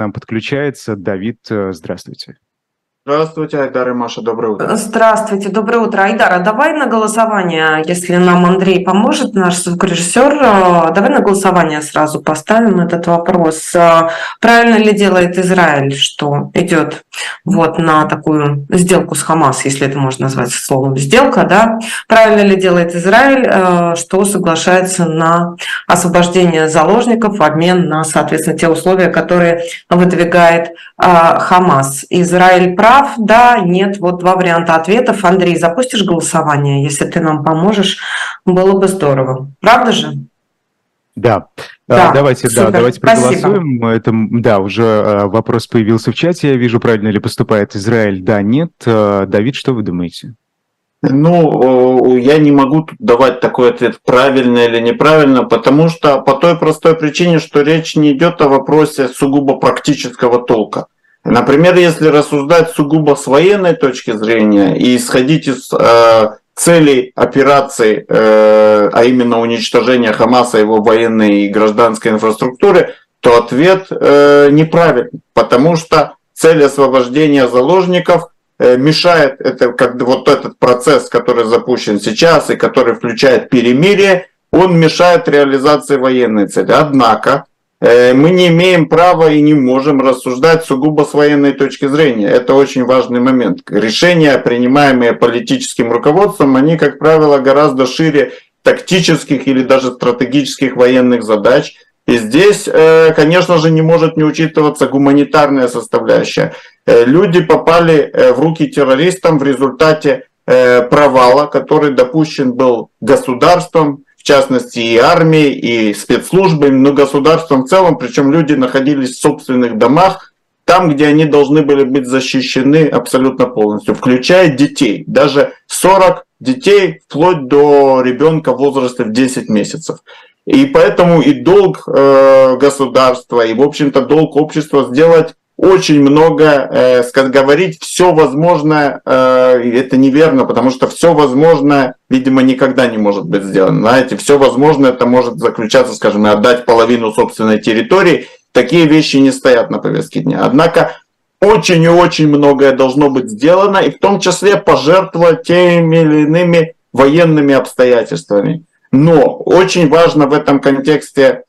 нам подключается. Давид, здравствуйте. Здравствуйте, Айдар и Маша, доброе утро. Здравствуйте, доброе утро. Айдар, а давай на голосование, если нам Андрей поможет, наш звукорежиссер, э, давай на голосование сразу поставим этот вопрос. Э, правильно ли делает Израиль, что идет вот на такую сделку с Хамас, если это можно назвать словом сделка, да? Правильно ли делает Израиль, э, что соглашается на освобождение заложников в обмен на, соответственно, те условия, которые выдвигает Хамас? Израиль прав прав, да, нет. Вот два варианта ответов. Андрей, запустишь голосование? Если ты нам поможешь, было бы здорово. Правда же? Да. да, давайте, супер. да, давайте проголосуем. Спасибо. Это, да, уже а, вопрос появился в чате. Я вижу, правильно ли поступает Израиль. Да, нет. А, Давид, что вы думаете? Ну, я не могу тут давать такой ответ, правильно или неправильно, потому что по той простой причине, что речь не идет о вопросе сугубо практического толка. Например, если рассуждать сугубо с военной точки зрения и исходить из э, целей операции, э, а именно уничтожения Хамаса, его военной и гражданской инфраструктуры, то ответ э, неправильный, потому что цель освобождения заложников э, мешает это, как вот этот процесс, который запущен сейчас и который включает перемирие, он мешает реализации военной цели. Однако мы не имеем права и не можем рассуждать сугубо с военной точки зрения. Это очень важный момент. Решения, принимаемые политическим руководством, они, как правило, гораздо шире тактических или даже стратегических военных задач. И здесь, э, конечно же, не может не учитываться гуманитарная составляющая. Э, люди попали в руки террористам в результате провала, который допущен был государством, в частности и армией, и спецслужбами, но государством в целом, причем люди находились в собственных домах, там, где они должны были быть защищены абсолютно полностью, включая детей. Даже 40 детей, вплоть до ребенка в возрасте в 10 месяцев. И поэтому и долг э, государства, и, в общем-то, долг общества сделать очень много, э, говорить все возможное, э, это неверно, потому что все возможное, видимо, никогда не может быть сделано. Знаете, все возможное это может заключаться, скажем, отдать половину собственной территории. Такие вещи не стоят на повестке дня. Однако очень и очень многое должно быть сделано, и в том числе пожертвовать теми или иными военными обстоятельствами. Но очень важно в этом контексте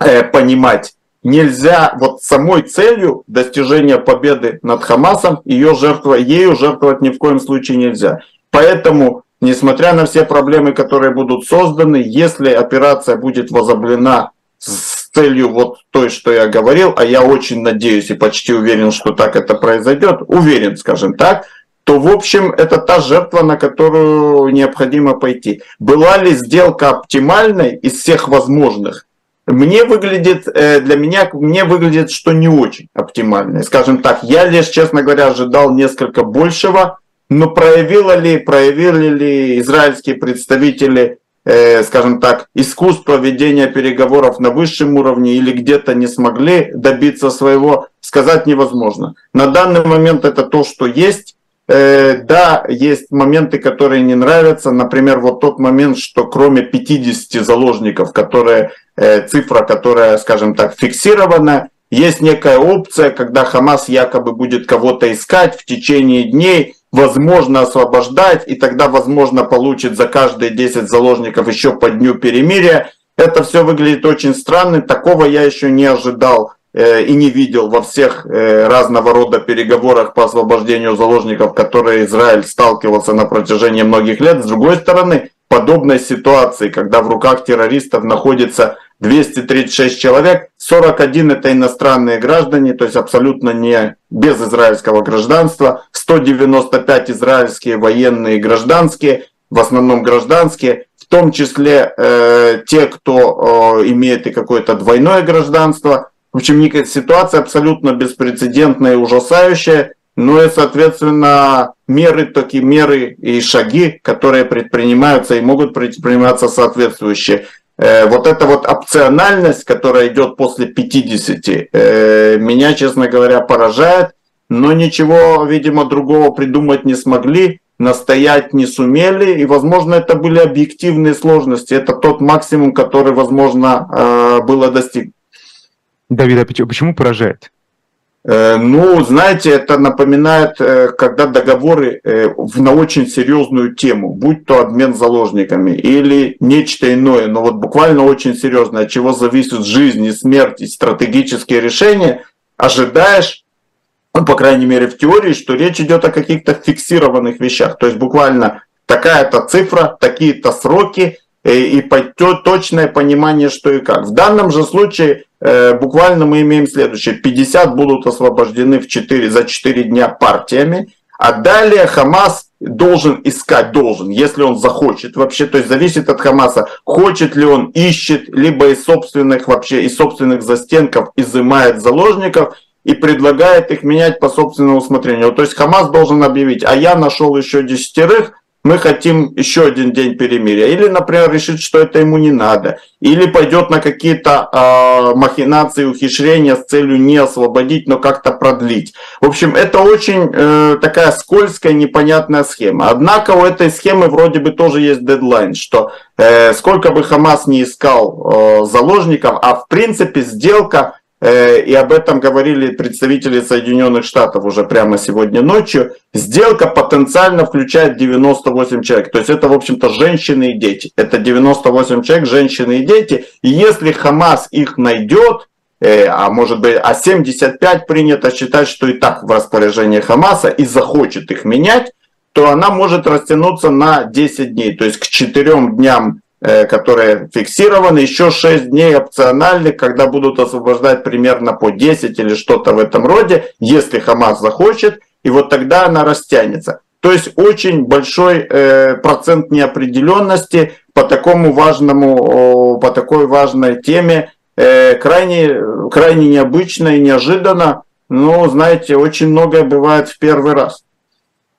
э, понимать, нельзя вот самой целью достижения победы над Хамасом ее жертва, ею жертвовать ни в коем случае нельзя. Поэтому, несмотря на все проблемы, которые будут созданы, если операция будет возобновлена с целью вот той, что я говорил, а я очень надеюсь и почти уверен, что так это произойдет, уверен, скажем так, то, в общем, это та жертва, на которую необходимо пойти. Была ли сделка оптимальной из всех возможных? Мне выглядит, э, для меня, мне выглядит, что не очень оптимально. Скажем так, я лишь, честно говоря, ожидал несколько большего, но проявило ли, проявили ли израильские представители, э, скажем так, искусство ведения переговоров на высшем уровне или где-то не смогли добиться своего, сказать невозможно. На данный момент это то, что есть. Э, да, есть моменты, которые не нравятся. Например, вот тот момент, что кроме 50 заложников, которые, цифра, которая, скажем так, фиксирована, есть некая опция, когда Хамас якобы будет кого-то искать в течение дней, возможно освобождать, и тогда, возможно, получит за каждые 10 заложников еще по дню перемирия. Это все выглядит очень странно, такого я еще не ожидал Э, и не видел во всех э, разного рода переговорах по освобождению заложников, которые Израиль сталкивался на протяжении многих лет. С другой стороны, подобной ситуации, когда в руках террористов находится 236 человек, 41 это иностранные граждане, то есть абсолютно не без израильского гражданства, 195 израильские военные и гражданские, в основном гражданские, в том числе э, те, кто э, имеет и какое-то двойное гражданство, в общем, ситуация абсолютно беспрецедентная и ужасающая, но и, соответственно, меры, такие меры и шаги, которые предпринимаются и могут предприниматься соответствующие. Э, вот эта вот опциональность, которая идет после 50, э, меня, честно говоря, поражает, но ничего, видимо, другого придумать не смогли, настоять не сумели, и, возможно, это были объективные сложности. Это тот максимум, который, возможно, э, было достигнут. Давид, а почему поражает? Э, ну, знаете, это напоминает, э, когда договоры э, на очень серьезную тему, будь то обмен заложниками или нечто иное, но вот буквально очень серьезно, от чего зависит жизнь и смерть и стратегические решения, ожидаешь, ну, по крайней мере в теории, что речь идет о каких-то фиксированных вещах. То есть буквально такая-то цифра, такие-то сроки и точное понимание, что и как. В данном же случае Э, буквально мы имеем следующее. 50 будут освобождены в 4, за 4 дня партиями, а далее Хамас должен искать, должен, если он захочет вообще, то есть зависит от Хамаса, хочет ли он, ищет, либо из собственных вообще, из собственных застенков изымает заложников и предлагает их менять по собственному усмотрению. То есть Хамас должен объявить, а я нашел еще десятерых, мы хотим еще один день перемирия. Или, например, решит, что это ему не надо. Или пойдет на какие-то э, махинации, ухищрения с целью не освободить, но как-то продлить. В общем, это очень э, такая скользкая, непонятная схема. Однако у этой схемы вроде бы тоже есть дедлайн, что э, сколько бы Хамас не искал э, заложников, а в принципе сделка и об этом говорили представители Соединенных Штатов уже прямо сегодня ночью, сделка потенциально включает 98 человек. То есть это, в общем-то, женщины и дети. Это 98 человек, женщины и дети. И если Хамас их найдет, э, а может быть, а 75 принято считать, что и так в распоряжении Хамаса и захочет их менять, то она может растянуться на 10 дней. То есть к 4 дням Э, которые фиксированы, еще 6 дней опциональных, когда будут освобождать примерно по 10 или что-то в этом роде, если Хамас захочет, и вот тогда она растянется. То есть очень большой э, процент неопределенности по такому важному, по такой важной теме, э, крайне, крайне необычно и неожиданно. Но, знаете, очень многое бывает в первый раз.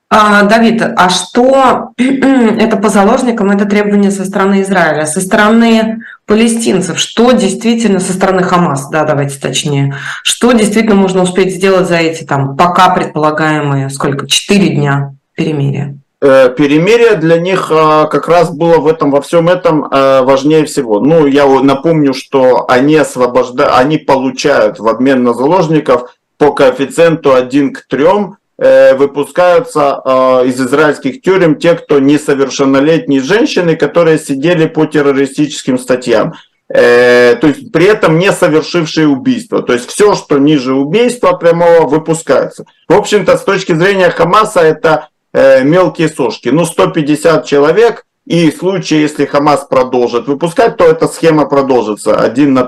А, Давид, а что это по заложникам, это требование со стороны Израиля, со стороны палестинцев, что действительно со стороны Хамас, да, давайте точнее, что действительно можно успеть сделать за эти там пока предполагаемые, сколько, четыре дня перемирия? Э, перемирие для них а, как раз было в этом, во всем этом а, важнее всего. Ну, я напомню, что они освобождают, они получают в обмен на заложников по коэффициенту 1 к 3 Э, выпускаются э, из израильских тюрем те, кто несовершеннолетние женщины, которые сидели по террористическим статьям. Э, то есть при этом не совершившие убийство. То есть все, что ниже убийства прямого, выпускается. В общем-то, с точки зрения Хамаса это мелкие сошки. Ну, 150 человек, и в случае, если Хамас продолжит выпускать, то эта схема продолжится один, на,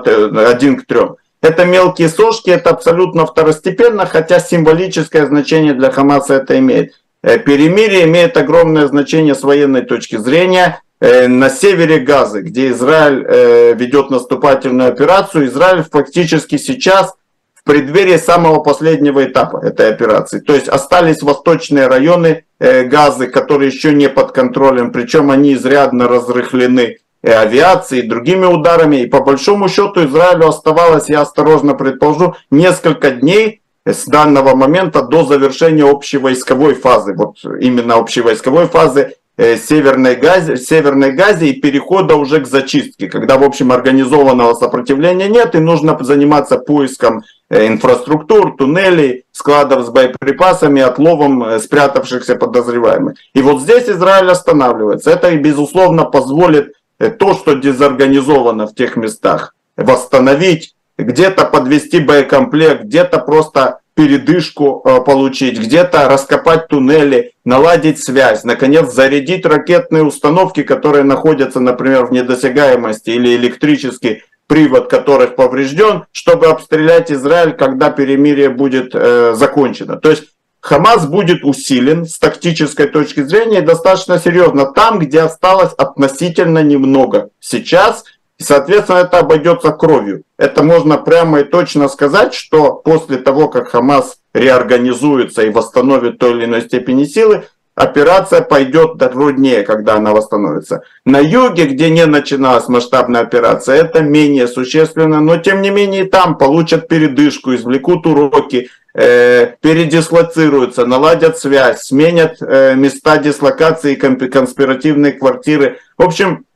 один к трем. Это мелкие сошки, это абсолютно второстепенно, хотя символическое значение для Хамаса это имеет. Э, перемирие имеет огромное значение с военной точки зрения. Э, на севере Газы, где Израиль э, ведет наступательную операцию, Израиль фактически сейчас в преддверии самого последнего этапа этой операции. То есть остались восточные районы Газы, которые еще не под контролем, причем они изрядно разрыхлены и авиацией, и другими ударами. И по большому счету Израилю оставалось, я осторожно предположу, несколько дней с данного момента до завершения общей войсковой фазы. Вот именно общей войсковой фазы э, Северной Газе, Северной Газе и перехода уже к зачистке, когда, в общем, организованного сопротивления нет и нужно заниматься поиском э, инфраструктур, туннелей, складов с боеприпасами, отловом э, спрятавшихся подозреваемых. И вот здесь Израиль останавливается. Это, безусловно, позволит то, что дезорганизовано в тех местах, восстановить, где-то подвести боекомплект, где-то просто передышку э, получить, где-то раскопать туннели, наладить связь, наконец зарядить ракетные установки, которые находятся, например, в недосягаемости или электрический привод которых поврежден, чтобы обстрелять Израиль, когда перемирие будет э, закончено. То есть Хамас будет усилен с тактической точки зрения достаточно серьезно там, где осталось относительно немного сейчас, и, соответственно, это обойдется кровью. Это можно прямо и точно сказать, что после того, как Хамас реорганизуется и восстановит той или иной степени силы, операция пойдет труднее, когда она восстановится. На юге, где не начиналась масштабная операция, это менее существенно, но тем не менее там получат передышку, извлекут уроки, Э, передислоцируются, наладят связь, сменят э, места дислокации конспиративные квартиры. В общем,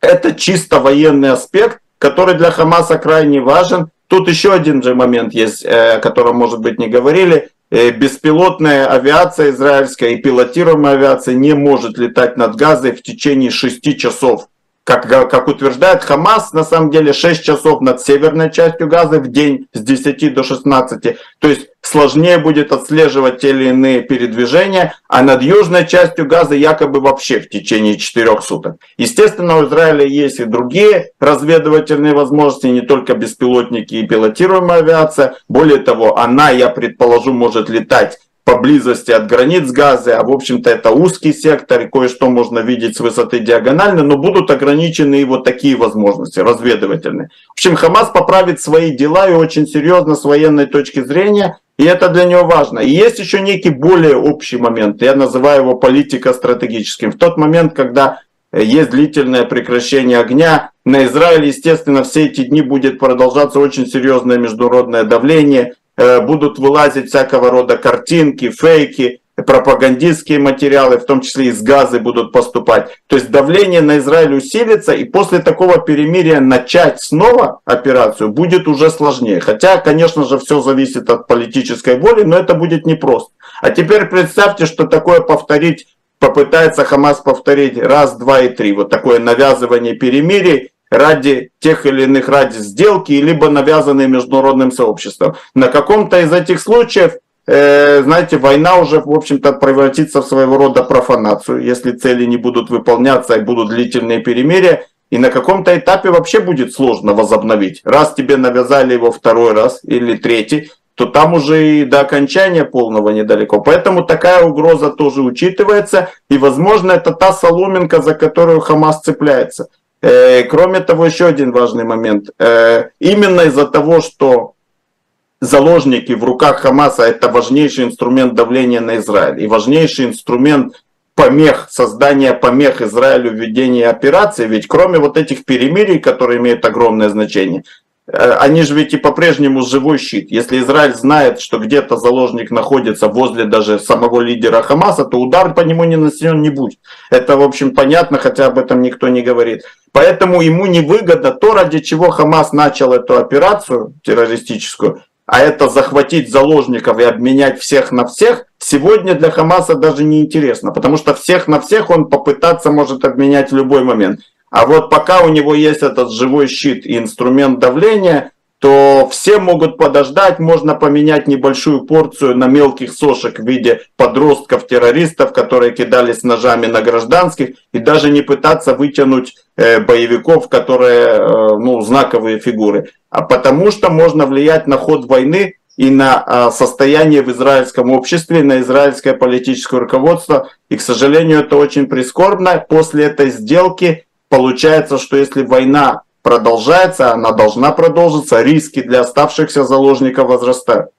это чисто военный аспект, который для Хамаса крайне важен. Тут еще один же момент есть, о котором, может быть, не говорили. Беспилотная авиация израильская и пилотируемая авиация не может летать над Газой в течение 6 часов как, как утверждает Хамас, на самом деле 6 часов над северной частью Газы в день с 10 до 16. То есть сложнее будет отслеживать те или иные передвижения, а над южной частью Газы якобы вообще в течение 4 суток. Естественно, у Израиля есть и другие разведывательные возможности, не только беспилотники и пилотируемая авиация. Более того, она, я предположу, может летать поблизости от границ Газы, а в общем-то это узкий сектор, и кое-что можно видеть с высоты диагонально, но будут ограничены и вот такие возможности, разведывательные. В общем, Хамас поправит свои дела и очень серьезно с военной точки зрения, и это для него важно. И есть еще некий более общий момент, я называю его политико-стратегическим. В тот момент, когда есть длительное прекращение огня. На Израиль, естественно, все эти дни будет продолжаться очень серьезное международное давление. Э, будут вылазить всякого рода картинки, фейки, пропагандистские материалы, в том числе из газы будут поступать. То есть давление на Израиль усилится, и после такого перемирия начать снова операцию будет уже сложнее. Хотя, конечно же, все зависит от политической воли, но это будет непросто. А теперь представьте, что такое повторить, попытается Хамас повторить раз, два и три. Вот такое навязывание перемирий ради тех или иных ради сделки, либо навязанные международным сообществом. На каком-то из этих случаев, э, знаете, война уже, в общем-то, превратится в своего рода профанацию, если цели не будут выполняться и будут длительные перемирия. И на каком-то этапе вообще будет сложно возобновить. Раз тебе навязали его второй раз или третий, то там уже и до окончания полного недалеко. Поэтому такая угроза тоже учитывается. И, возможно, это та соломинка, за которую Хамас цепляется. Э, кроме того, еще один важный момент. Э, именно из-за того, что заложники в руках Хамаса это важнейший инструмент давления на Израиль и важнейший инструмент помех, создания помех Израилю в ведении операции, ведь кроме вот этих перемирий, которые имеют огромное значение, они же ведь и по-прежнему живой щит. Если Израиль знает, что где-то заложник находится возле даже самого лидера Хамаса, то удар по нему не нанесен не будет. Это, в общем, понятно, хотя об этом никто не говорит. Поэтому ему невыгодно то, ради чего Хамас начал эту операцию террористическую, а это захватить заложников и обменять всех на всех, сегодня для Хамаса даже не интересно, потому что всех на всех он попытаться может обменять в любой момент. А вот пока у него есть этот живой щит и инструмент давления, то все могут подождать, можно поменять небольшую порцию на мелких сошек в виде подростков-террористов, которые кидались ножами на гражданских, и даже не пытаться вытянуть э, боевиков, которые э, ну, знаковые фигуры. А потому что можно влиять на ход войны и на э, состояние в израильском обществе, на израильское политическое руководство. И, к сожалению, это очень прискорбно. После этой сделки Получается, что если война продолжается, она должна продолжиться, риски для оставшихся заложников возрастают.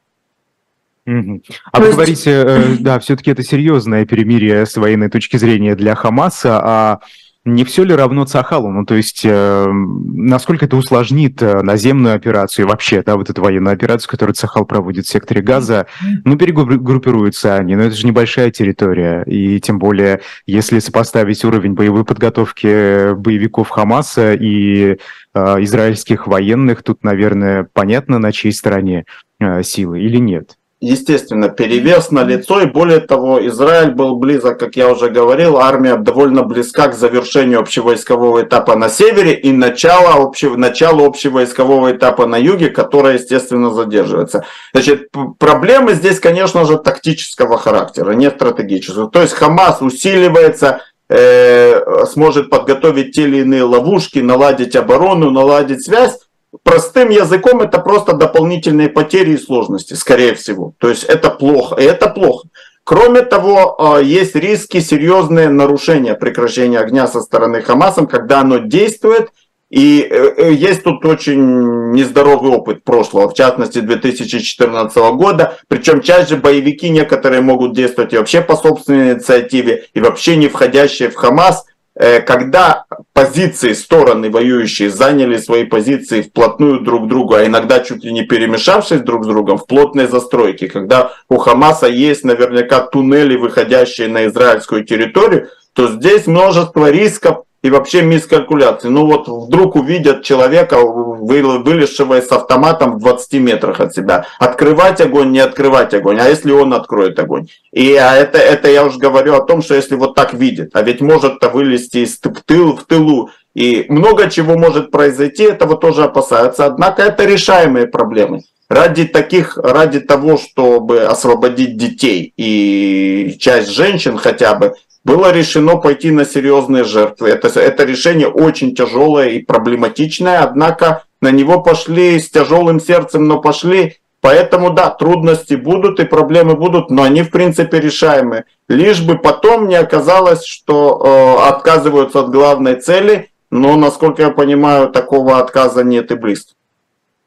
А вы говорите, э, да, все-таки это серьезное перемирие с военной точки зрения для Хамаса, а не все ли равно Цахалу? Ну, то есть, э, насколько это усложнит э, наземную операцию и вообще, да, вот эту военную операцию, которую Цахал проводит в секторе Газа? Ну, перегруппируются они, но это же небольшая территория, и тем более, если сопоставить уровень боевой подготовки боевиков Хамаса и э, израильских военных, тут, наверное, понятно, на чьей стороне э, силы или нет? Естественно, перевес на лицо, и более того, Израиль был близок, как я уже говорил, армия довольно близка к завершению общевойскового этапа на севере и начало, общего, начало общевойскового этапа на юге, которое, естественно, задерживается. Значит, проблемы здесь, конечно же, тактического характера, не стратегического. То есть Хамас усиливается, э, сможет подготовить те или иные ловушки, наладить оборону, наладить связь, Простым языком это просто дополнительные потери и сложности, скорее всего. То есть это плохо, и это плохо. Кроме того, а, есть риски серьезные нарушения прекращения огня со стороны Хамаса, когда оно действует, и э, э, есть тут очень нездоровый опыт прошлого, в частности 2014 года. Причем чаще боевики некоторые могут действовать и вообще по собственной инициативе, и вообще не входящие в Хамас. Э, когда позиции стороны воюющие заняли свои позиции вплотную друг к другу, а иногда чуть ли не перемешавшись друг с другом в плотной застройке, когда у Хамаса есть наверняка туннели, выходящие на израильскую территорию, то здесь множество рисков и вообще мискалькуляции. Ну вот вдруг увидят человека, вылезшего с автоматом в 20 метрах от себя. Открывать огонь, не открывать огонь. А если он откроет огонь? И а это, это я уже говорю о том, что если вот так видит. А ведь может-то вылезти из, в, тыл, в тылу. И много чего может произойти, этого тоже опасаются. Однако это решаемые проблемы. Ради таких, ради того, чтобы освободить детей и часть женщин хотя бы, было решено пойти на серьезные жертвы. Это, это решение очень тяжелое и проблематичное, однако на него пошли с тяжелым сердцем, но пошли. Поэтому да, трудности будут и проблемы будут, но они в принципе решаемы. Лишь бы потом не оказалось, что э, отказываются от главной цели, но, насколько я понимаю, такого отказа нет и близко.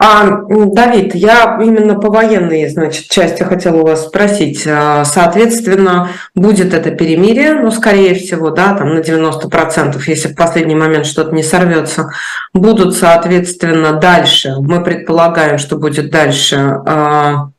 А, Давид, я именно по военной, значит, части хотела у вас спросить. А, соответственно, будет это перемирие, ну, скорее всего, да, там на 90%, если в последний момент что-то не сорвется. Будут, соответственно, дальше, мы предполагаем, что будет дальше а,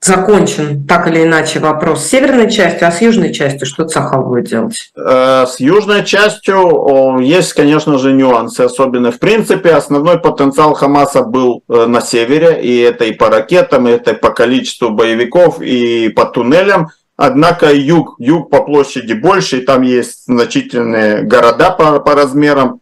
закончен так или иначе вопрос с северной частью, а с южной частью что Цахал будет делать? Э, с южной частью есть, конечно же, нюансы, особенно в принципе. Основной потенциал Хамаса был э, на севере, и это и по ракетам, и это по количеству боевиков, и по туннелям. Однако юг, юг по площади больше, и там есть значительные города по, по размерам.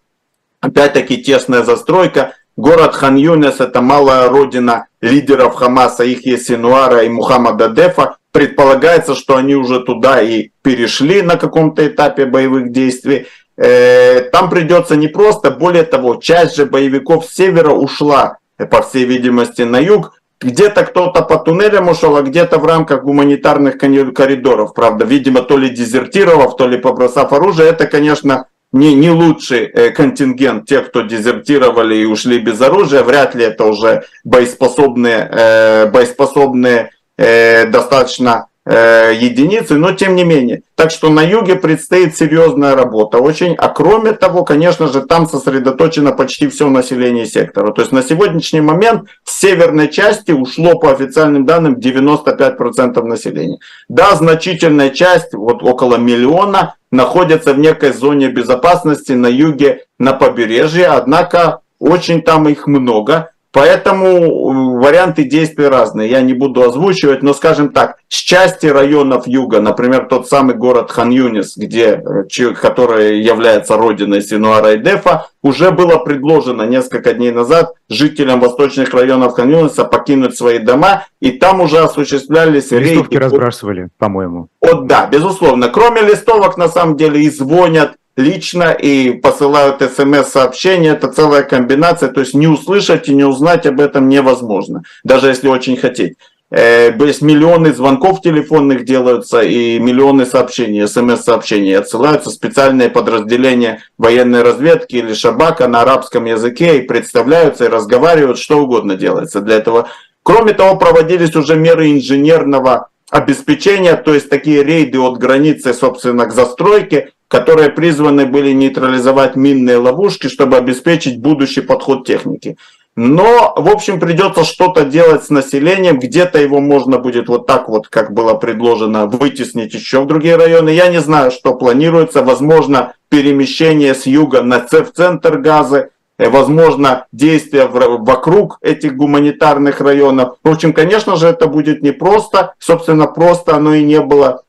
Опять-таки тесная застройка. Город Хан-Юнес – это малая родина лидеров Хамаса, их есть Синуара и Мухаммада Дефа. Предполагается, что они уже туда и перешли на каком-то этапе боевых действий. Э, там придется не просто, более того, часть же боевиков с севера ушла, по всей видимости, на юг. Где-то кто-то по туннелям ушел, а где-то в рамках гуманитарных коридоров. Правда, видимо, то ли дезертировав, то ли побросав оружие. Это, конечно, не, не лучший э, контингент тех, кто дезертировали и ушли без оружия. Вряд ли это уже боеспособные, э, боеспособные э, достаточно Э, единицы, но тем не менее. Так что на юге предстоит серьезная работа очень. А кроме того, конечно же, там сосредоточено почти все население сектора. То есть на сегодняшний момент с северной части ушло по официальным данным 95% населения. Да, значительная часть, вот около миллиона, находится в некой зоне безопасности на юге, на побережье. Однако очень там их много. Поэтому э, варианты действий разные. Я не буду озвучивать, но скажем так, с части районов юга, например, тот самый город Хан-Юнис, где, э, который является родиной Синуара и Дефа, уже было предложено несколько дней назад жителям восточных районов Хан-Юниса покинуть свои дома, и там уже осуществлялись Листовки рейды. разбрасывали, по-моему. Вот да, безусловно. Кроме листовок, на самом деле, и звонят, лично и посылают смс-сообщения. Это целая комбинация. То есть не услышать и не узнать об этом невозможно, даже если очень хотеть. Э, есть миллионы звонков телефонных делаются и миллионы сообщений, смс-сообщений. Отсылаются специальные подразделения военной разведки или шабака на арабском языке и представляются и разговаривают, что угодно делается для этого. Кроме того, проводились уже меры инженерного обеспечения, то есть такие рейды от границы, собственно, к застройке, которые призваны были нейтрализовать минные ловушки, чтобы обеспечить будущий подход техники. Но, в общем, придется что-то делать с населением. Где-то его можно будет вот так вот, как было предложено, вытеснить еще в другие районы. Я не знаю, что планируется. Возможно, перемещение с юга на центр Газы. Э, возможно, действия вокруг этих гуманитарных районов. В общем, конечно же, это будет непросто. Собственно, просто оно и не было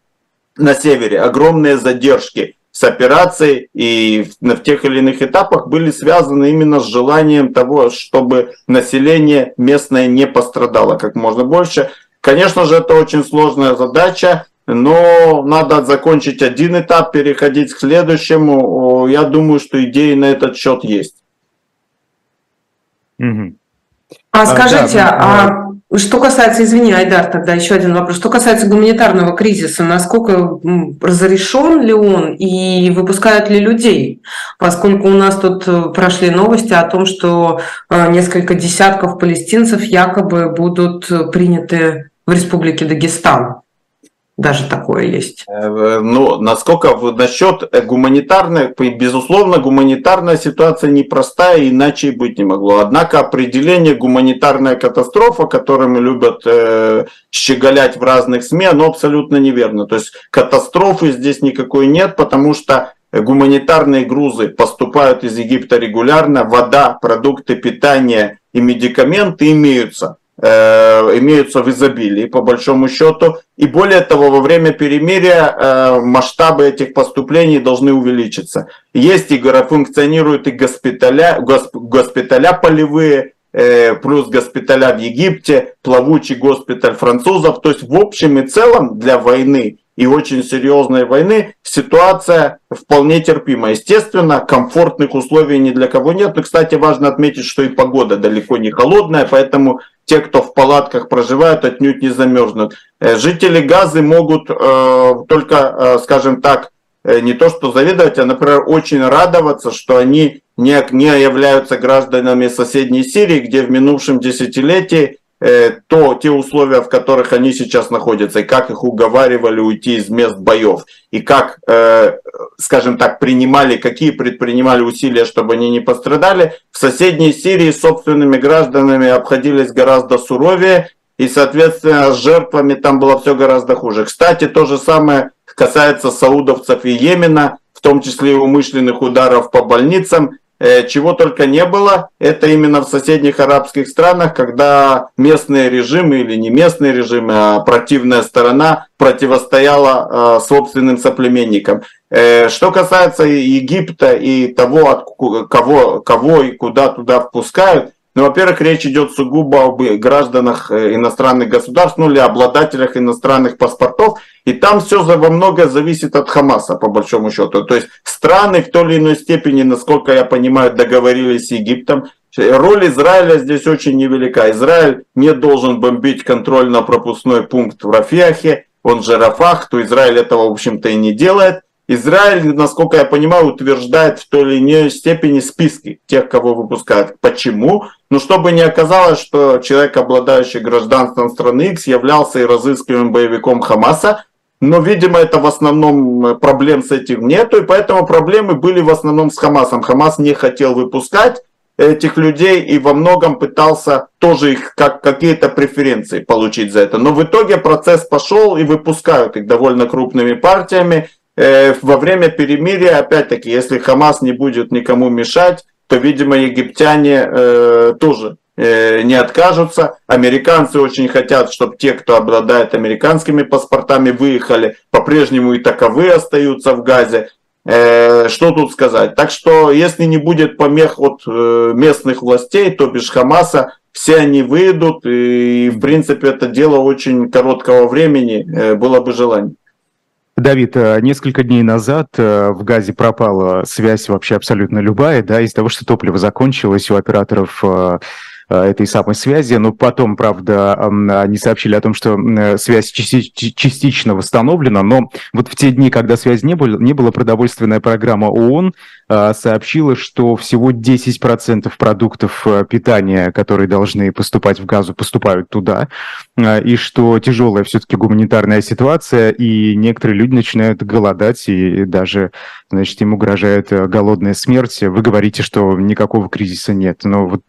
на севере. Огромные задержки с операцией и в тех или иных этапах были связаны именно с желанием того, чтобы население местное не пострадало как можно больше. Конечно же, это очень сложная задача, но надо закончить один этап, переходить к следующему. Я думаю, что идеи на этот счет есть. Угу. А, скажите, да, а что касается, извини, Айдар, тогда еще один вопрос. Что касается гуманитарного кризиса, насколько разрешен ли он и выпускают ли людей? Поскольку у нас тут э, прошли новости о том, что э, несколько десятков палестинцев якобы будут э, приняты в Республике Дагестан. Даже такое есть. Э, ну, насколько насчет гуманитарной, безусловно, гуманитарная ситуация непростая, иначе и быть не могло. Однако определение гуманитарная катастрофа, которыми любят э, щеголять в разных СМИ, оно абсолютно неверно. То есть катастрофы здесь никакой нет, потому что гуманитарные грузы поступают из Египта регулярно, вода, продукты питания и медикаменты имеются. Э, имеются в изобилии, по большому счету. И более того, во время перемирия э, масштабы этих поступлений должны увеличиться. Есть и функционируют и госпиталя, госп, госпиталя полевые, э, плюс госпиталя в Египте, плавучий госпиталь французов. То есть в общем и целом для войны и очень серьезной войны ситуация вполне терпима. Естественно, комфортных условий ни для кого нет. Но, кстати, важно отметить, что и погода далеко не холодная, поэтому те, кто в палатках проживают, отнюдь не замерзнут. Э, жители Газы могут э, только, э, скажем так, э, не то что завидовать, а, например, очень радоваться, что они не, не являются гражданами соседней Сирии, где в минувшем десятилетии то те условия, в которых они сейчас находятся, и как их уговаривали уйти из мест боев, и как, э, скажем так, принимали, какие предпринимали усилия, чтобы они не пострадали, в соседней Сирии собственными гражданами обходились гораздо суровее, и, соответственно, с жертвами там было все гораздо хуже. Кстати, то же самое касается саудовцев и Йемена, в том числе и умышленных ударов по больницам. Э, чего только не было, это именно в соседних арабских странах, когда местные режимы или не местные режимы, а противная сторона противостояла э, собственным соплеменникам. Э, что касается Египта и того, кого, кого и куда туда впускают, ну, во-первых, речь идет сугубо об гражданах иностранных государств, ну или обладателях иностранных паспортов. И там все во многое зависит от Хамаса, по большому счету. То есть страны в той или иной степени, насколько я понимаю, договорились с Египтом. Роль Израиля здесь очень невелика. Израиль не должен бомбить контрольно-пропускной пункт в Рафиахе, он же Рафах, то Израиль этого, в общем-то, и не делает. Израиль, насколько я понимаю, утверждает в той или иной степени списки тех, кого выпускают. Почему? Ну, чтобы не оказалось, что человек, обладающий гражданством страны X, являлся и разыскиваемым боевиком Хамаса, но, видимо, это в основном э, проблем с этим нету, и поэтому проблемы были в основном с Хамасом. Хамас не хотел выпускать этих людей и во многом пытался тоже их как какие-то преференции получить за это. Но в итоге процесс пошел и выпускают их довольно крупными партиями. Э, во время перемирия, опять-таки, если Хамас не будет никому мешать, то, видимо, египтяне э, тоже Э, не откажутся. Американцы очень хотят, чтобы те, кто обладает американскими паспортами, выехали. По-прежнему и таковые остаются в Газе. Э, что тут сказать? Так что, если не будет помех от э, местных властей, то бишь Хамаса, все они выйдут, и в принципе это дело очень короткого времени, было бы желание. Давид, несколько дней назад в Газе пропала связь вообще абсолютно любая, да, из-за того, что топливо закончилось у операторов Э, этой самой связи, но потом, правда, они сообщили о том, что связь частично восстановлена, но вот в те дни, когда связи не было, не было продовольственная программа ООН э, сообщила, что всего 10% продуктов э, питания, которые должны поступать в газу, поступают туда, и что тяжелая все-таки гуманитарная ситуация, и некоторые люди начинают голодать, и даже, значит, им угрожает голодная смерть. Вы говорите, что никакого кризиса нет, но вот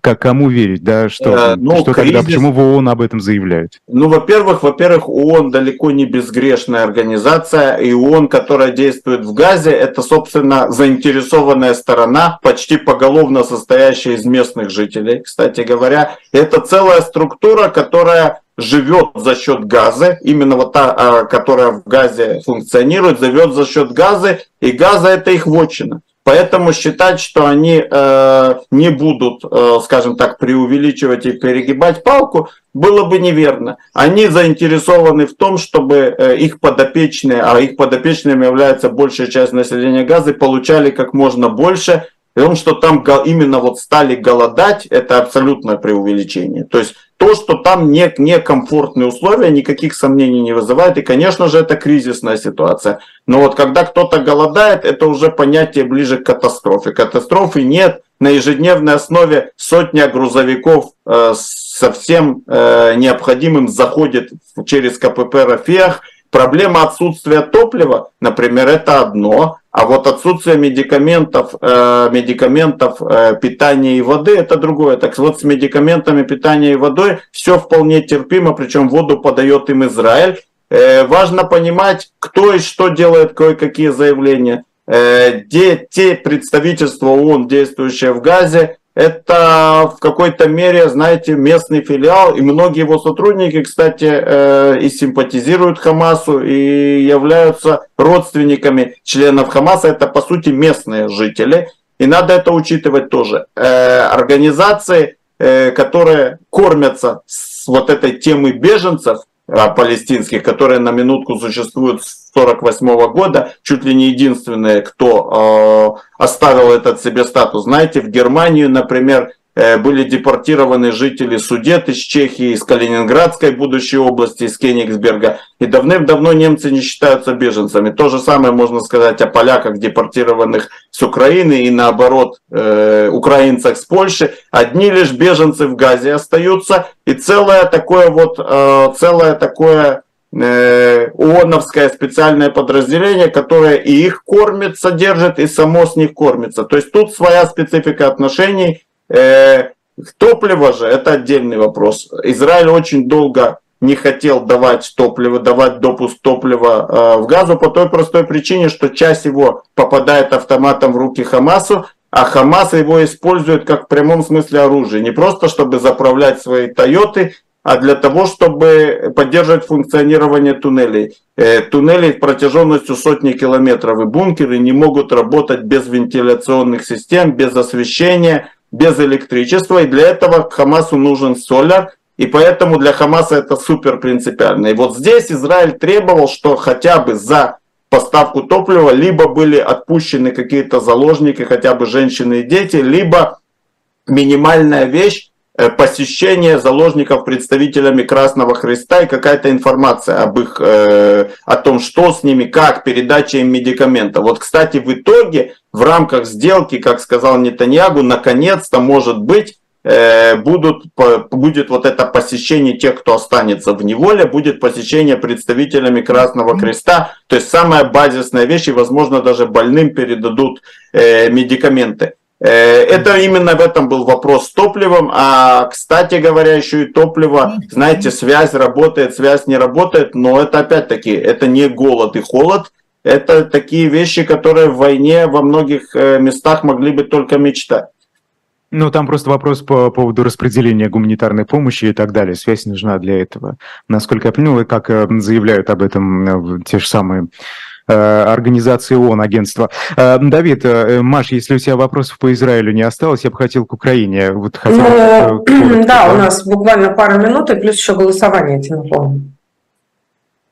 как кому кому верить, да, что, э, ну, что кризис... тогда, почему в ООН об этом заявляют? Ну, во-первых, во-первых, ООН далеко не безгрешная организация, и ООН, которая действует в Газе, это, собственно, заинтересованная сторона, почти поголовно состоящая из местных жителей, кстати говоря. Это целая структура, которая живет за счет газа, именно вот та, а, которая в газе функционирует, живет за счет газа, и газа это их вотчина. Поэтому считать, что они э, не будут, э, скажем так, преувеличивать и перегибать палку, было бы неверно. Они заинтересованы в том, чтобы э, их подопечные, а их подопечными является большая часть населения Газы, получали как можно больше. И том, что там именно вот стали голодать, это абсолютное преувеличение. То есть то, что там не, некомфортные условия, никаких сомнений не вызывает. И, конечно же, это кризисная ситуация. Но вот когда кто-то голодает, это уже понятие ближе к катастрофе. Катастрофы нет. На ежедневной основе сотня грузовиков э, со всем э, необходимым заходит через КПП «Рафиах». Проблема отсутствия топлива, например, это одно. А вот отсутствие медикаментов, э, медикаментов э, питания и воды это другое. Так вот с медикаментами питания и водой все вполне терпимо, причем воду подает им Израиль. Э, важно понимать, кто и что делает кое-какие заявления. э, те, те представительства ООН, действующие в Газе, это в какой-то мере, знаете, местный филиал, и многие его сотрудники, кстати, э, и симпатизируют Хамасу, и являются родственниками членов Хамаса. Это, по сути, местные жители, и надо это учитывать тоже. Э, организации, э, которые кормятся с вот этой темой беженцев, палестинских, которые на минутку существуют с 1948 года, чуть ли не единственные, кто э, оставил этот себе статус. Знаете, в Германию, например, Э, были депортированы жители Судет из Чехии, из Калининградской будущей области, из Кенигсберга. И давным-давно немцы не считаются беженцами. То же самое можно сказать о поляках, депортированных с Украины, и наоборот, э, украинцах с Польши. Одни лишь беженцы в Газе остаются, и целое такое вот, э, целое такое э, ООНовское специальное подразделение, которое и их кормит, содержит, и само с них кормится. То есть тут своя специфика отношений, Э, топливо же, это отдельный вопрос. Израиль очень долго не хотел давать топливо, давать допуск топлива э, в газу по той простой причине, что часть его попадает автоматом в руки Хамасу, а Хамас его использует как в прямом смысле оружие. Не просто чтобы заправлять свои Тойоты, а для того, чтобы поддерживать функционирование туннелей. Э, туннели протяженностью сотни километров и бункеры не могут работать без вентиляционных систем, без освещения, без электричества, и для этого Хамасу нужен соляр, и поэтому для Хамаса это супер принципиально. И вот здесь Израиль требовал, что хотя бы за поставку топлива либо были отпущены какие-то заложники, хотя бы женщины и дети, либо минимальная вещь, посещение заложников представителями Красного Христа и какая-то информация об их, э, о том, что с ними, как, передача им медикаментов. Вот, кстати, в итоге, в рамках сделки, как сказал Нетаньягу, наконец-то, может быть, э, будут, будет вот это посещение тех, кто останется в неволе, будет посещение представителями Красного Креста, то есть самая базисная вещь, и, возможно, даже больным передадут медикаменты. Э, это именно в этом был вопрос с топливом. А, кстати говоря, еще и топливо, знаете, связь работает, связь не работает, но это опять-таки, это не голод и холод, это такие вещи, которые в войне во многих э, местах могли бы только мечтать. Ну, там просто вопрос по поводу распределения гуманитарной помощи и так далее. Связь нужна для этого. Насколько я понял, и как э, заявляют об этом те же самые организации ООН, агентства. Э, Давид, э, Маш, если у тебя вопросов по Израилю не осталось, я бы хотел к Украине. Вот хотел, ну, коротко, да, да, у нас буквально пару минут, и плюс еще голосование, напомню.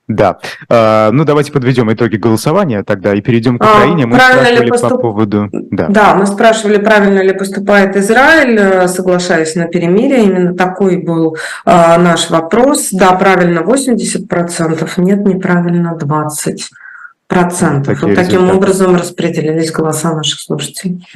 Да. Ну, давайте подведем итоги голосования тогда и перейдем к а, Украине. Мы правильно спрашивали поступ... по поводу... Да. да, мы спрашивали, правильно ли поступает Израиль, соглашаясь на перемирие. Именно такой был наш вопрос. Да, правильно 80%, нет, неправильно 20% процентов. вот таким результаты. образом распределились голоса наших слушателей.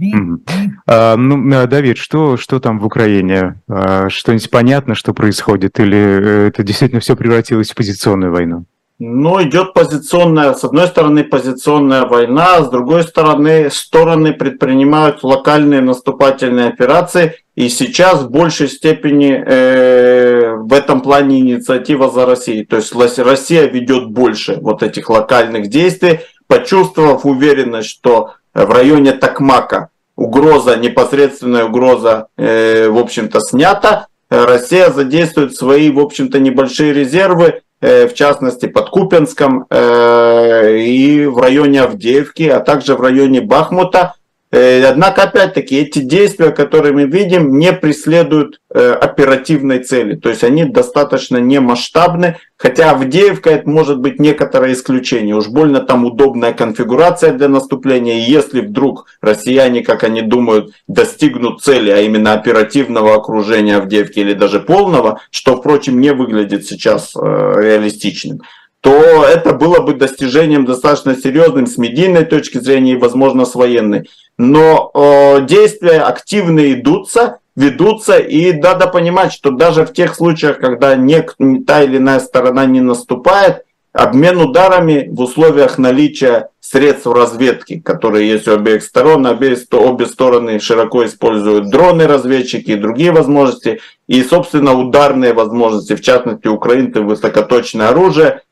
Mm-hmm. А, ну, э, Давид, что, что там в Украине? А, что-нибудь понятно, что происходит? Или э, это действительно все превратилось в позиционную войну? Ну, идет позиционная, с одной стороны, позиционная война, а с другой стороны, стороны предпринимают локальные наступательные операции, и сейчас в большей степени э, в этом плане инициатива за Россией. То есть Россия ведет больше вот этих локальных действий, почувствовав уверенность, что в районе Такмака угроза, непосредственная угроза, э, в общем-то, снята, Россия задействует свои, в общем-то, небольшие резервы, Э, в частности под Купенском э, и в районе Авдеевки, а также в районе Бахмута. Э, однако, опять-таки, эти действия, которые мы видим, не преследуют э, оперативной цели. То есть они достаточно не масштабны, хотя Авдеевка это может быть некоторое исключение. Уж больно там удобная конфигурация для наступления. И если вдруг россияне, как они думают, достигнут цели, а именно оперативного окружения Авдеевки или даже полного, что, впрочем, не выглядит сейчас э, реалистичным, то это было бы достижением достаточно серьезным с медийной точки зрения и, возможно, с военной. Но э, действия активные идутся, ведутся, и надо понимать, что даже в тех случаях, когда не, та или иная сторона не наступает, обмен ударами в условиях наличия средств разведки, которые есть у обеих сторон, обе, обе стороны широко используют дроны, разведчики и другие возможности, и, собственно, ударные возможности, в частности, украинцы высокоточное оружие,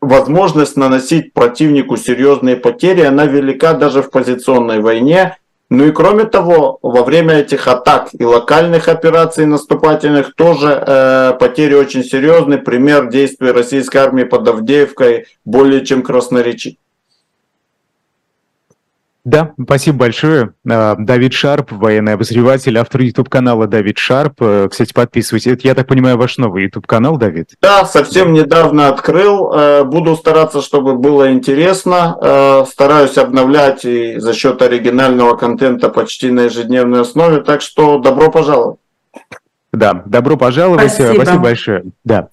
возможность наносить противнику серьезные потери, она велика даже в позиционной войне. Ну и кроме того, во время этих атак и локальных операций наступательных тоже э, потери очень серьезные. Пример действий российской армии под Авдеевкой более чем красноречив. Да, спасибо большое. А, Давид Шарп, военный обозреватель, автор YouTube-канала Давид Шарп. Э, кстати, подписывайтесь. Это, я так понимаю, ваш новый YouTube-канал, Давид? Да, совсем недавно открыл. Э, буду стараться, чтобы было интересно. Э, стараюсь обновлять и за счет оригинального контента почти на ежедневной основе. Так что добро пожаловать. Да, добро пожаловать. Спасибо, Спасибо большое. Да.